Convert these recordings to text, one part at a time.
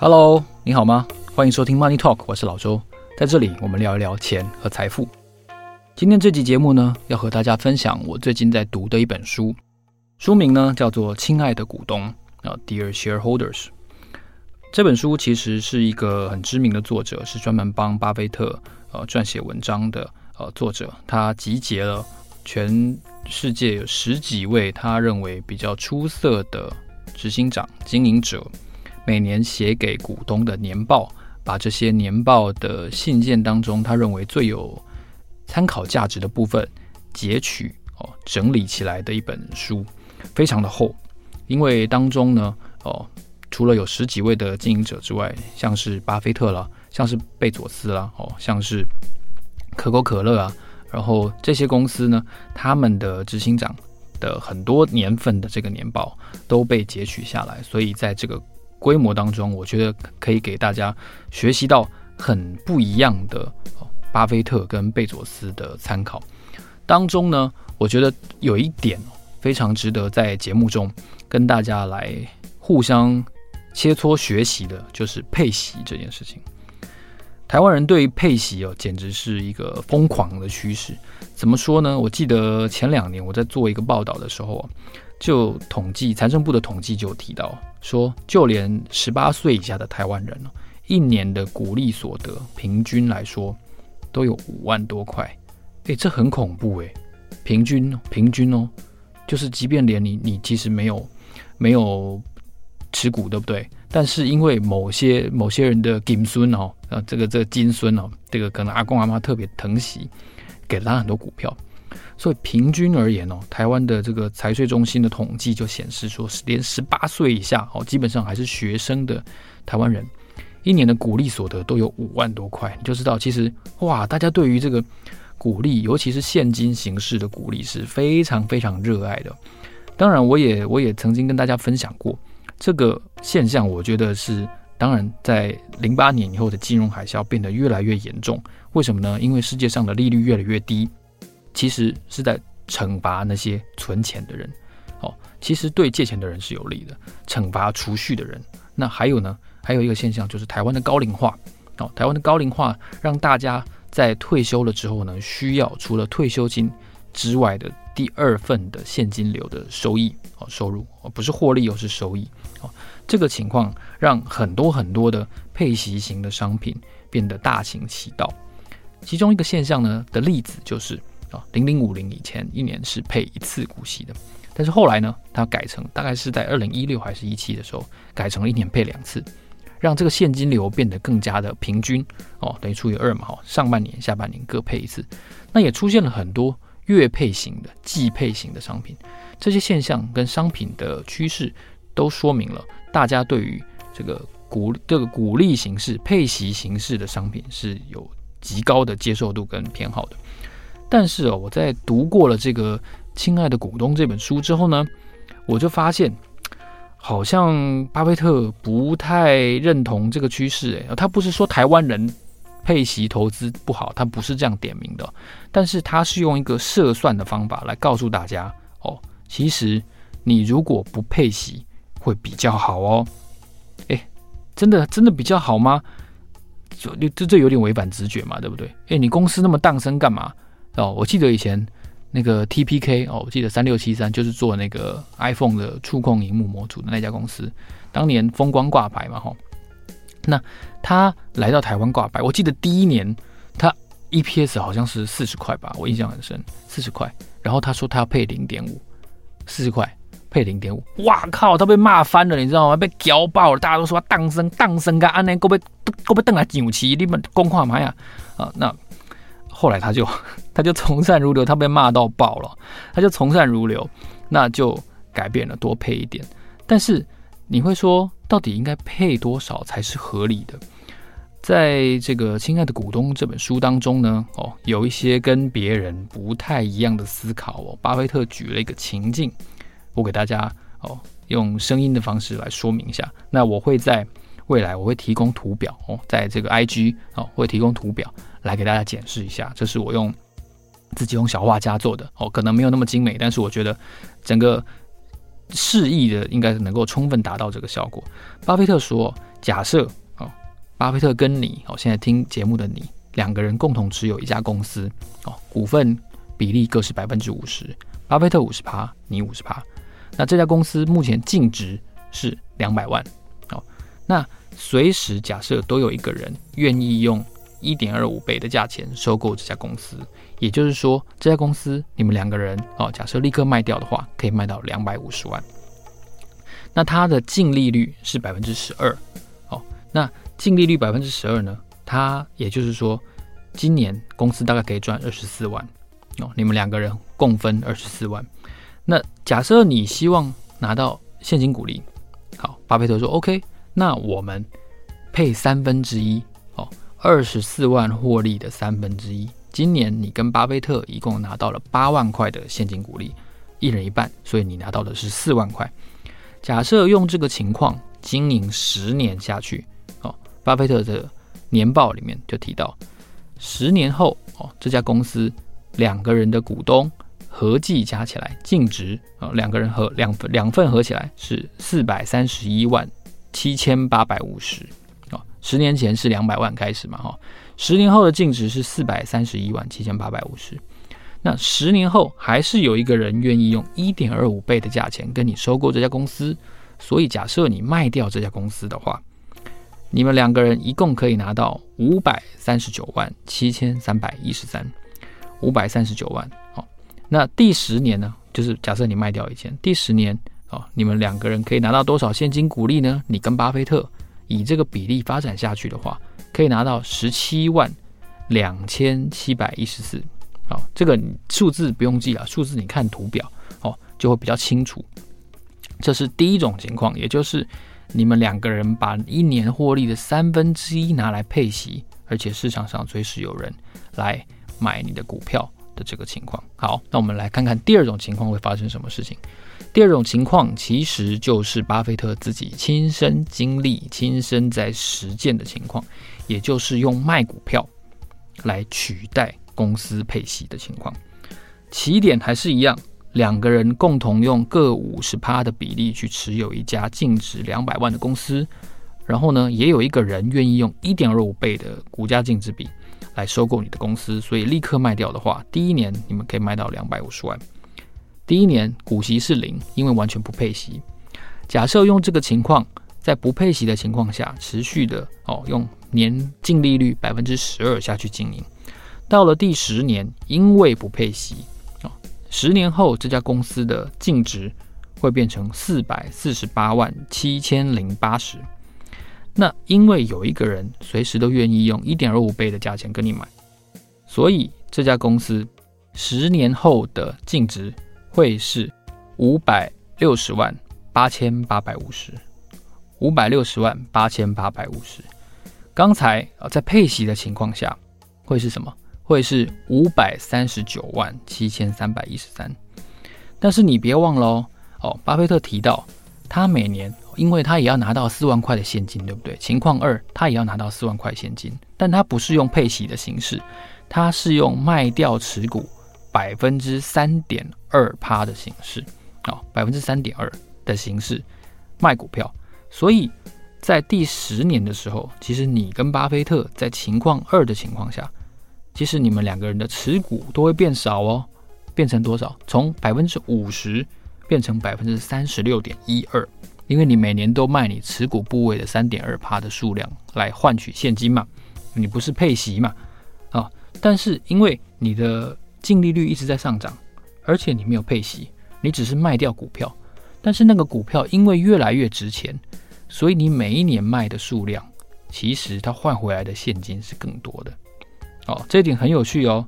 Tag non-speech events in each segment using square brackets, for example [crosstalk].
Hello，你好吗？欢迎收听 Money Talk，我是老周，在这里我们聊一聊钱和财富。今天这集节目呢，要和大家分享我最近在读的一本书，书名呢叫做《亲爱的股东》啊，Dear Shareholders。这本书其实是一个很知名的作者，是专门帮巴菲特呃撰写文章的呃作者，他集结了全世界有十几位他认为比较出色的执行长、经营者。每年写给股东的年报，把这些年报的信件当中，他认为最有参考价值的部分截取哦，整理起来的一本书，非常的厚。因为当中呢，哦，除了有十几位的经营者之外，像是巴菲特啦，像是贝佐斯啦，哦，像是可口可乐啊，然后这些公司呢，他们的执行长的很多年份的这个年报都被截取下来，所以在这个。规模当中，我觉得可以给大家学习到很不一样的巴菲特跟贝佐斯的参考。当中呢，我觉得有一点非常值得在节目中跟大家来互相切磋学习的，就是配息这件事情。台湾人对于配息哦，简直是一个疯狂的趋势。怎么说呢？我记得前两年我在做一个报道的时候就统计财政部的统计就提到说，就连十八岁以下的台湾人一年的股利所得平均来说都有五万多块，诶，这很恐怖诶，平均平均哦，就是即便连你你其实没有没有持股，对不对？但是因为某些某些人的金孙哦，呃，这个这个金孙哦，这个可能阿公阿妈特别疼惜，给了他很多股票。所以平均而言哦，台湾的这个财税中心的统计就显示说，连十八岁以下哦，基本上还是学生的台湾人，一年的股利所得都有五万多块，你就知道其实哇，大家对于这个股利，尤其是现金形式的股利是非常非常热爱的。当然，我也我也曾经跟大家分享过这个现象，我觉得是当然在零八年以后的金融海啸变得越来越严重。为什么呢？因为世界上的利率越来越低。其实是在惩罚那些存钱的人，哦，其实对借钱的人是有利的，惩罚储蓄的人。那还有呢？还有一个现象就是台湾的高龄化，哦，台湾的高龄化让大家在退休了之后呢，需要除了退休金之外的第二份的现金流的收益，哦，收入，哦，不是获利，又是收益，哦，这个情况让很多很多的配息型的商品变得大行其道。其中一个现象呢的例子就是。啊，零零五零以前一年是配一次股息的，但是后来呢，它改成大概是在二零一六还是一七的时候，改成了一年配两次，让这个现金流变得更加的平均哦，等于除以二嘛，哈，上半年、下半年各配一次。那也出现了很多月配型的、季配型的商品，这些现象跟商品的趋势都说明了大家对于这个股这个股利形式、配息形式的商品是有极高的接受度跟偏好的。但是哦，我在读过了这个《亲爱的股东》这本书之后呢，我就发现，好像巴菲特不太认同这个趋势。诶，他不是说台湾人配息投资不好，他不是这样点名的。但是他是用一个设算的方法来告诉大家，哦，其实你如果不配息会比较好哦。诶，真的真的比较好吗？就这这有点违反直觉嘛，对不对？诶，你公司那么当生干嘛？哦，我记得以前那个 TPK 哦，我记得三六七三就是做那个 iPhone 的触控荧幕模组的那家公司，当年风光挂牌嘛，吼。那他来到台湾挂牌，我记得第一年他 EPS 好像是四十块吧，我印象很深，四十块。然后他说他要配零点五，四十块配零点五，哇靠，他被骂翻了，你知道吗？被屌爆了，大家都说他当生当生个安尼，够被够被瞪来牛气，你们公话嘛呀？啊，那。后来他就 [laughs] 他就从善如流，他被骂到爆了，他就从善如流，那就改变了，多配一点。但是你会说，到底应该配多少才是合理的？在这个《亲爱的股东》这本书当中呢，哦，有一些跟别人不太一样的思考哦。巴菲特举了一个情境，我给大家哦用声音的方式来说明一下。那我会在未来我会提供图表哦，在这个 IG 哦会提供图表。来给大家解释一下，这是我用自己用小画家做的哦，可能没有那么精美，但是我觉得整个示意的应该能够充分达到这个效果。巴菲特说，假设哦，巴菲特跟你哦，现在听节目的你两个人共同持有一家公司哦，股份比例各是百分之五十，巴菲特五十趴，你五十趴。那这家公司目前净值是两百万哦，那随时假设都有一个人愿意用一点二五倍的价钱收购这家公司，也就是说，这家公司你们两个人哦，假设立刻卖掉的话，可以卖到两百五十万。那它的净利率是百分之十二，哦，那净利率百分之十二呢？它也就是说，今年公司大概可以赚二十四万，哦，你们两个人共分二十四万。那假设你希望拿到现金股利，好，巴菲特说 OK，那我们配三分之一，二十四万获利的三分之一。今年你跟巴菲特一共拿到了八万块的现金股利，一人一半，所以你拿到的是四万块。假设用这个情况经营十年下去，哦，巴菲特的年报里面就提到，十年后哦，这家公司两个人的股东合计加起来净值啊，两个人合两两份合起来是四百三十一万七千八百五十，十年前是两百万开始嘛，哈，十年后的净值是四百三十一万七千八百五十。那十年后还是有一个人愿意用一点二五倍的价钱跟你收购这家公司，所以假设你卖掉这家公司的话，你们两个人一共可以拿到五百三十九万七千三百一十三，五百三十九万。好，那第十年呢？就是假设你卖掉以前，第十年哦，你们两个人可以拿到多少现金股利呢？你跟巴菲特以这个比例发展下去的话，可以拿到十七万两千七百一十四。好，这个数字不用记了，数字你看图表哦，就会比较清楚。这是第一种情况，也就是你们两个人把一年获利的三分之一拿来配息，而且市场上随时有人来买你的股票的这个情况。好，那我们来看看第二种情况会发生什么事情。第二种情况其实就是巴菲特自己亲身经历、亲身在实践的情况，也就是用卖股票来取代。公司配息的情况，起点还是一样，两个人共同用各五十趴的比例去持有一家净值两百万的公司，然后呢，也有一个人愿意用一点二五倍的股价净值比来收购你的公司，所以立刻卖掉的话，第一年你们可以卖到两百五十万，第一年股息是零，因为完全不配息。假设用这个情况，在不配息的情况下，持续的哦，用年净利率百分之十二下去经营。到了第十年，因为不配息啊，十年后这家公司的净值会变成四百四十八万七千零八十。那因为有一个人随时都愿意用一点二五倍的价钱跟你买，所以这家公司十年后的净值会是五百六十万八千八百五十，五百六十万八千八百五十。刚才啊，在配息的情况下会是什么？会是五百三十九万七千三百一十三，但是你别忘了哦，哦，巴菲特提到他每年，因为他也要拿到四万块的现金，对不对？情况二，他也要拿到四万块现金，但他不是用配息的形式，他是用卖掉持股百分之三点二趴的形式，哦，百分之三点二的形式卖股票，所以在第十年的时候，其实你跟巴菲特在情况二的情况下。其实你们两个人的持股都会变少哦，变成多少？从百分之五十变成百分之三十六点一二，因为你每年都卖你持股部位的三点二趴的数量来换取现金嘛，你不是配息嘛，啊，但是因为你的净利率一直在上涨，而且你没有配息，你只是卖掉股票，但是那个股票因为越来越值钱，所以你每一年卖的数量，其实它换回来的现金是更多的。哦，这一点很有趣哦。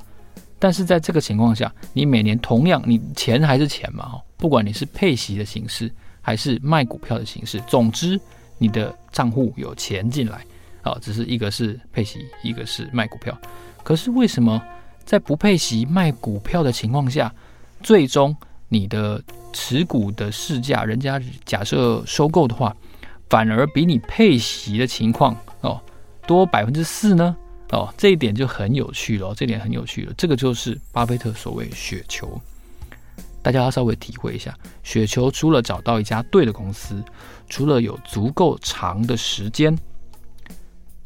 但是在这个情况下，你每年同样，你钱还是钱嘛，哦，不管你是配息的形式还是卖股票的形式，总之你的账户有钱进来，啊，只是一个是配息，一个是卖股票。可是为什么在不配息卖股票的情况下，最终你的持股的市价，人家假设收购的话，反而比你配息的情况哦多百分之四呢？哦，这一点就很有趣了。这点很有趣了。这个就是巴菲特所谓雪球。大家要稍微体会一下，雪球除了找到一家对的公司，除了有足够长的时间，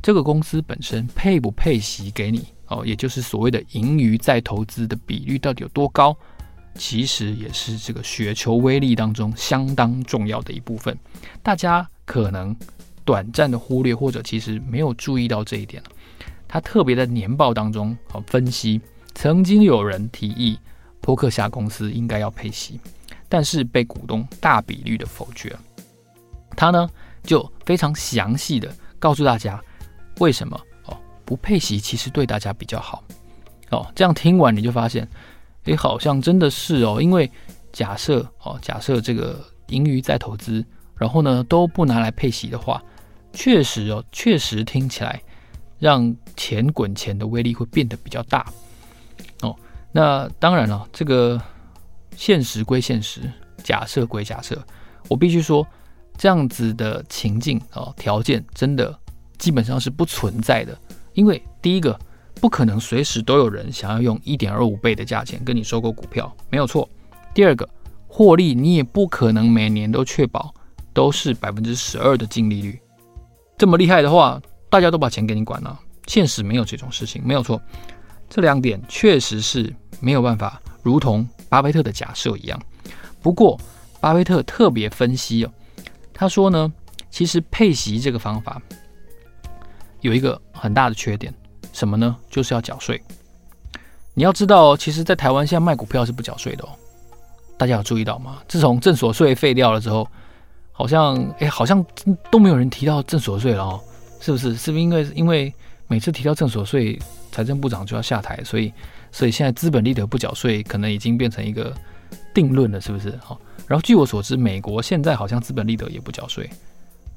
这个公司本身配不配息给你哦，也就是所谓的盈余再投资的比率到底有多高，其实也是这个雪球威力当中相当重要的一部分。大家可能短暂的忽略，或者其实没有注意到这一点。他特别在年报当中哦分析，曾经有人提议。波克夏公司应该要配息，但是被股东大比率的否决。他呢就非常详细的告诉大家为什么哦不配息其实对大家比较好哦。这样听完你就发现，诶，好像真的是哦。因为假设哦假设这个盈余再投资，然后呢都不拿来配息的话，确实哦确实听起来让钱滚钱的威力会变得比较大哦。那当然了，这个现实归现实，假设归假设，我必须说，这样子的情境哦，条件真的基本上是不存在的。因为第一个，不可能随时都有人想要用一点二五倍的价钱跟你收购股票，没有错。第二个，获利你也不可能每年都确保都是百分之十二的净利率，这么厉害的话，大家都把钱给你管了，现实没有这种事情，没有错。这两点确实是没有办法，如同巴菲特的假设一样。不过，巴菲特特别分析哦，他说呢，其实配息这个方法有一个很大的缺点，什么呢？就是要缴税。你要知道，其实，在台湾现在卖股票是不缴税的哦。大家有注意到吗？自从正所税废掉了之后，好像哎，好像都没有人提到正所税了哦，是不是？是不是因为因为每次提到正所税？财政部长就要下台，所以，所以现在资本利得不缴税可能已经变成一个定论了，是不是？好，然后据我所知，美国现在好像资本利得也不缴税。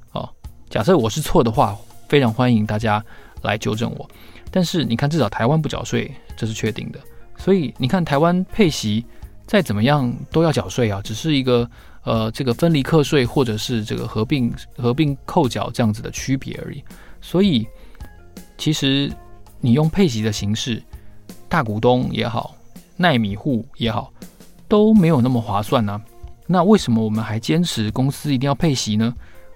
好，假设我是错的话，非常欢迎大家来纠正我。但是你看，至少台湾不缴税，这是确定的。所以你看，台湾配息再怎么样都要缴税啊，只是一个呃这个分离课税或者是这个合并合并扣缴这样子的区别而已。所以其实。你用配息的形式，大股东也好，奈米户也好，都没有那么划算呢、那为什么我们还坚持公司一定要配息呢？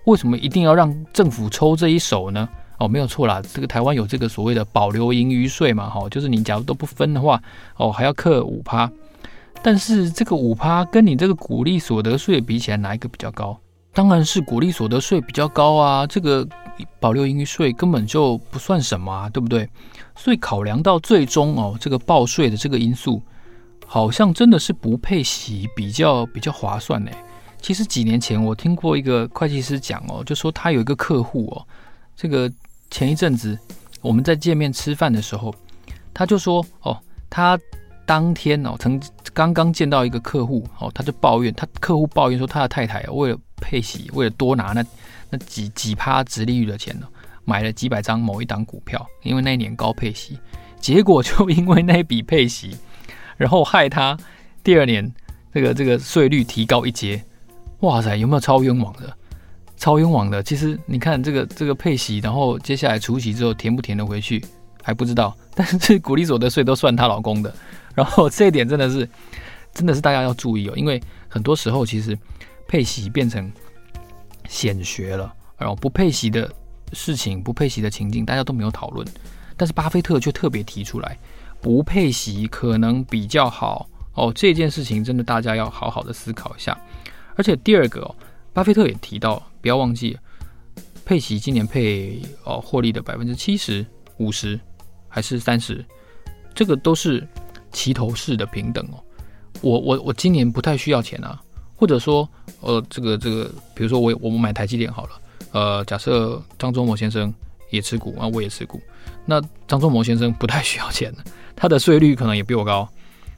为什么一定要让政府抽这一手呢？哦，没有错啦，这个台湾有这个所谓的保留盈余税嘛，哈，就是你假如都不分的话，哦，还要课五趴。但是这个五趴跟你这个股利所得税比起来，哪一个比较高？当然是股利所得税比较高啊，这个。保留盈余税根本就不算什么啊，对不对？所以考量到最终哦，这个报税的这个因素，好像真的是不配息比较比较划算呢。其实几年前我听过一个会计师讲哦，就说他有一个客户哦，这个前一阵子我们在见面吃饭的时候，他就说哦，他当天哦，曾刚刚见到一个客户哦，他就抱怨他客户抱怨说他的太太为了配息，为了多拿那。那几几趴值利率的钱呢？买了几百张某一档股票，因为那一年高配息，结果就因为那笔配息，然后害他第二年这个这个税率提高一阶。哇塞，有没有超冤枉的？超冤枉的！其实你看这个这个配息，然后接下来除息之后填不填得回去还不知道，但是股利所得税都算她老公的。然后这一点真的是真的是大家要注意哦，因为很多时候其实配息变成。显学了，然后不配息的事情，不配息的情境，大家都没有讨论，但是巴菲特却特别提出来，不配息可能比较好哦。这件事情真的大家要好好的思考一下。而且第二个哦，巴菲特也提到，不要忘记配息今年配哦获利的百分之七十、五十还是三十，这个都是齐头式的平等哦。我我我今年不太需要钱啊。或者说，呃，这个这个，比如说我我们买台积电好了，呃，假设张忠谋先生也持股啊，我也持股，那张忠谋先生不太需要钱，[laughs] 他的税率可能也比我高，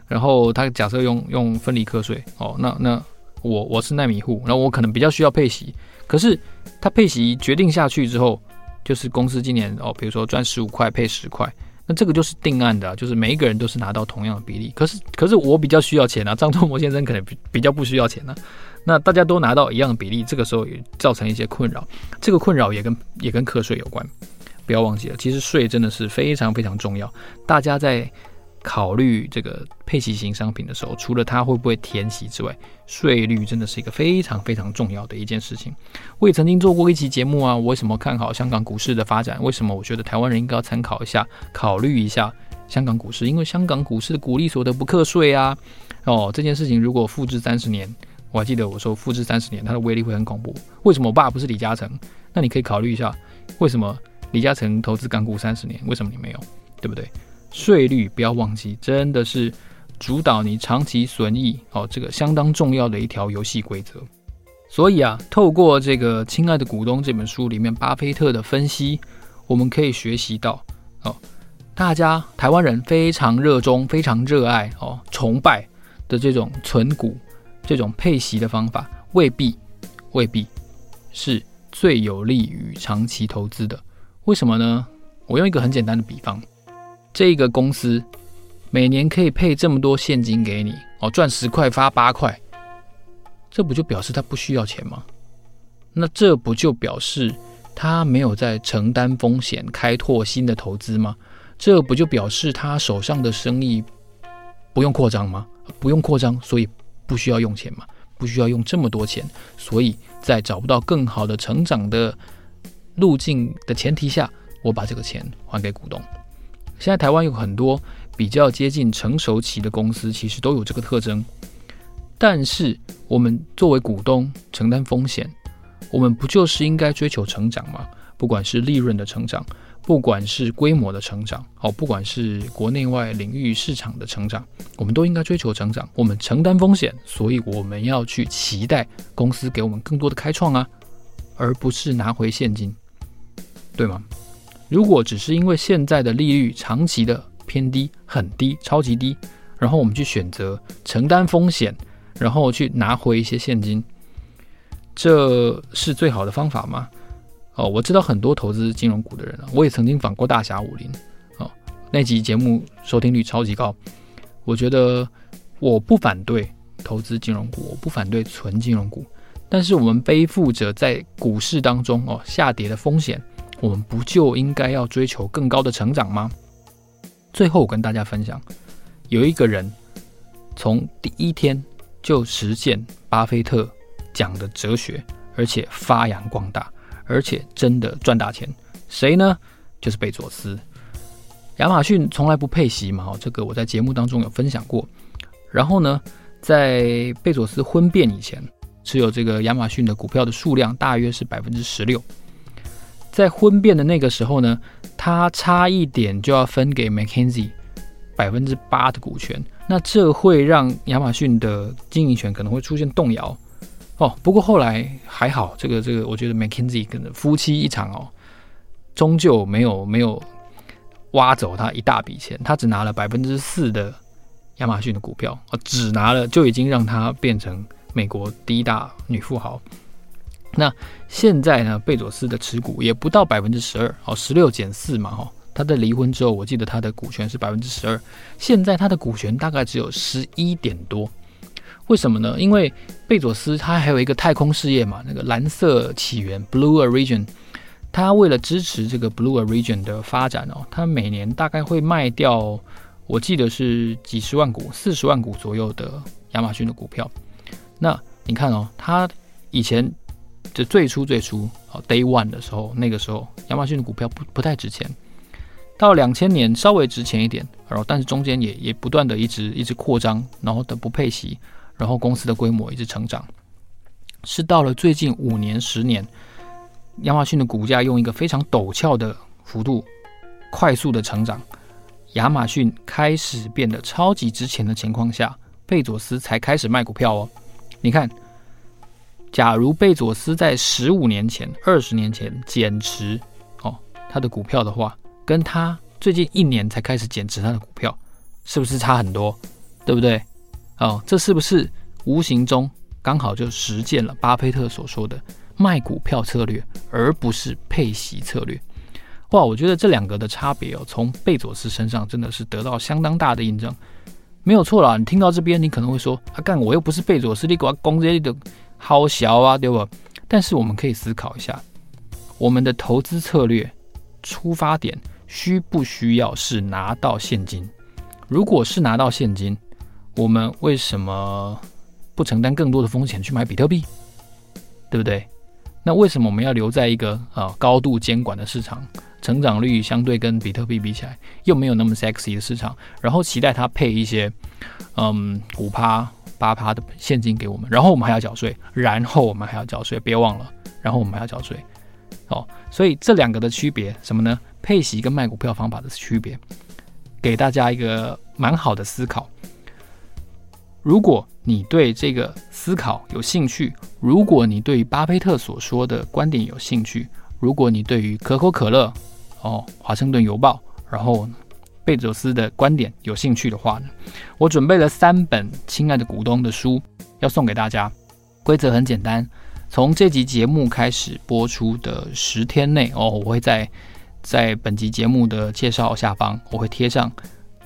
然后他假设用用分离课税，哦，那那我我是奈米户，那我可能比较需要配息，可是他配息决定下去之后，就是公司今年哦，比如说赚十五块配十块。那这个就是定案的，就是每一个人都是拿到同样的比例。可是，可是我比较需要钱啊，张忠谋先生可能比比较不需要钱呢、那大家都拿到一样的比例，这个时候也造成一些困扰。这个困扰也跟也跟课税有关，不要忘记了。其实税真的是非常非常重要。大家在考虑这个配息型商品的时候，除了它会不会填息之外，税率真的是一个非常非常重要的一件事情。我也曾经做过一期节目啊，我为什么看好香港股市的发展？为什么我觉得台湾人应该要参考一下、考虑一下香港股市？因为香港股市的股利所得不课税啊。哦，这件事情如果复制三十年，我还记得我说复制三十年，它的威力会很恐怖。为什么我爸不是李嘉诚？那你可以考虑一下，为什么李嘉诚投资港股三十年，为什么你没有？对不对？税率不要忘记，真的是主导你长期损益哦，这个相当重要的一条游戏规则。所以啊，透过这个《亲爱的股东》这本书里面巴菲特的分析，我们可以学习到哦，大家台湾人非常热衷、非常热爱哦、崇拜的这种存股、这种配息的方法，未必未必是最有利于长期投资的。为什么呢？我用一个很简单的比方。这个公司每年可以配这么多现金给你哦，赚十块发八块，这不就表示他不需要钱吗？那这不就表示他没有在承担风险开拓新的投资吗？这不就表示他手上的生意不用扩张吗？不用扩张，所以不需要用钱吗？不需要用这么多钱，所以在找不到更好的成长的路径的前提下，我把这个钱还给股东。现在台湾有很多比较接近成熟期的公司，其实都有这个特征。但是我们作为股东承担风险，我们不就是应该追求成长吗？不管是利润的成长，不管是规模的成长，哦，不管是国内外领域市场的成长，我们都应该追求成长。我们承担风险，所以我们要去期待公司给我们更多的开创啊，而不是拿回现金，对吗？如果只是因为现在的利率长期的偏低、很低、超级低，然后我们去选择承担风险，然后去拿回一些现金，这是最好的方法吗？哦，我知道很多投资金融股的人啊，我也曾经访过大侠武林，哦，那集节目收听率超级高。我觉得我不反对投资金融股，我不反对存金融股，但是我们背负着在股市当中哦下跌的风险。我们不就应该要追求更高的成长吗？最后，我跟大家分享，有一个人从第一天就实践巴菲特讲的哲学，而且发扬光大，而且真的赚大钱。谁呢？就是贝佐斯。亚马逊从来不配息嘛，这个我在节目当中有分享过。然后呢，在贝佐斯婚变以前，持有这个亚马逊的股票的数量大约是百分之十六。在婚变的那个时候呢，他差一点就要分给 Mackenzie 百分之八的股权，那这会让亚马逊的经营权可能会出现动摇哦。不过后来还好，这个这个，我觉得 McKinsey 跟夫妻一场哦，终究没有没有挖走他一大笔钱，他只拿了百分之四的亚马逊的股票，哦，只拿了就已经让他变成美国第一大女富豪。那现在呢，贝佐斯的持股也不到百分之十二，哦，十六减四嘛，哈，他在离婚之后，我记得他的股权是百分之十二，现在他的股权大概只有十一点多，为什么呢？因为贝佐斯他还有一个太空事业嘛，那个蓝色起源 （Blue Origin），他为了支持这个 Blue Origin 的发展哦，他每年大概会卖掉，我记得是几十万股、四十万股左右的亚马逊的股票。那你看哦，他以前。就最初最初哦，Day One 的时候，那个时候亚马逊的股票不不太值钱，到两千年稍微值钱一点，然后但是中间也也不断的一直一直扩张，然后的不配息，然后公司的规模一直成长，是到了最近五年十年，亚马逊的股价用一个非常陡峭的幅度快速的成长，亚马逊开始变得超级值钱的情况下，贝佐斯才开始卖股票哦，你看。假如贝佐斯在十五年前、二十年前减持哦他的股票的话，跟他最近一年才开始减持他的股票，是不是差很多？对不对？哦，这是不是无形中刚好就实践了巴菲特所说的卖股票策略，而不是配息策略？哇，我觉得这两个的差别哦，从贝佐斯身上真的是得到相当大的印证。没有错啦，你听到这边，你可能会说：“啊，干，我又不是贝佐斯，你给我攻击的。”好小啊，对吧？但是我们可以思考一下，我们的投资策略出发点需不需要是拿到现金？如果是拿到现金，我们为什么不承担更多的风险去买比特币？对不对？那为什么我们要留在一个啊高度监管的市场，成长率相对跟比特币比起来又没有那么 sexy 的市场，然后期待它配一些嗯五趴八趴的现金给我们，然后我们还要缴税，然后我们还要缴税，别忘了，然后我们还要缴税。哦，所以这两个的区别什么呢？配息跟卖股票方法的区别。给大家一个蛮好的思考。如果你对这个思考有兴趣，如果你对于巴菲特所说的观点有兴趣，如果你对于可口可乐、哦华盛顿邮报，然后贝佐斯的观点有兴趣的话呢，我准备了三本《亲爱的股东》的书要送给大家。规则很简单，从这集节目开始播出的十天内哦，我会在。在本集节目的介绍下方，我会贴上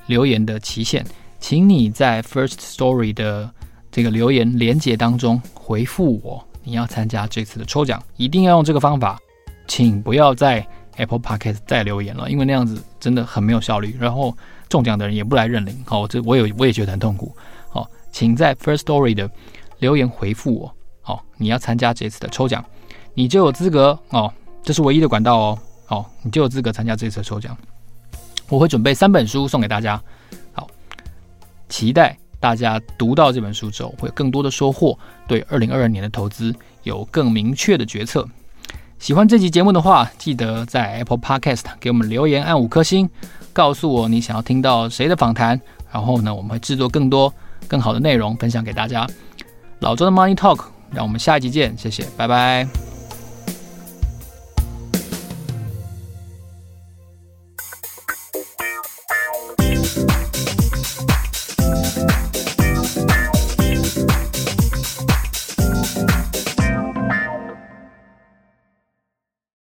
留言的期限，请你在 First Story 的这个留言连接当中回复我，你要参加这次的抽奖，一定要用这个方法，请不要在 Apple Podcast 再留言了，因为那样子真的很没有效率，然后中奖的人也不来认领，好，这我也我也觉得很痛苦，好，请在 First Story 的留言回复我，好，你要参加这次的抽奖，你就有资格哦，这是唯一的管道哦。好，你就有资格参加这次的抽奖。我会准备三本书送给大家。好，期待大家读到这本书之后，会有更多的收获，对二零二二年的投资有更明确的决策。喜欢这期节目的话，记得在 Apple Podcast 给我们留言，按五颗星，告诉我你想要听到谁的访谈。然后呢，我们会制作更多更好的内容分享给大家。老周的 Money Talk，让我们下一集见，谢谢，拜拜。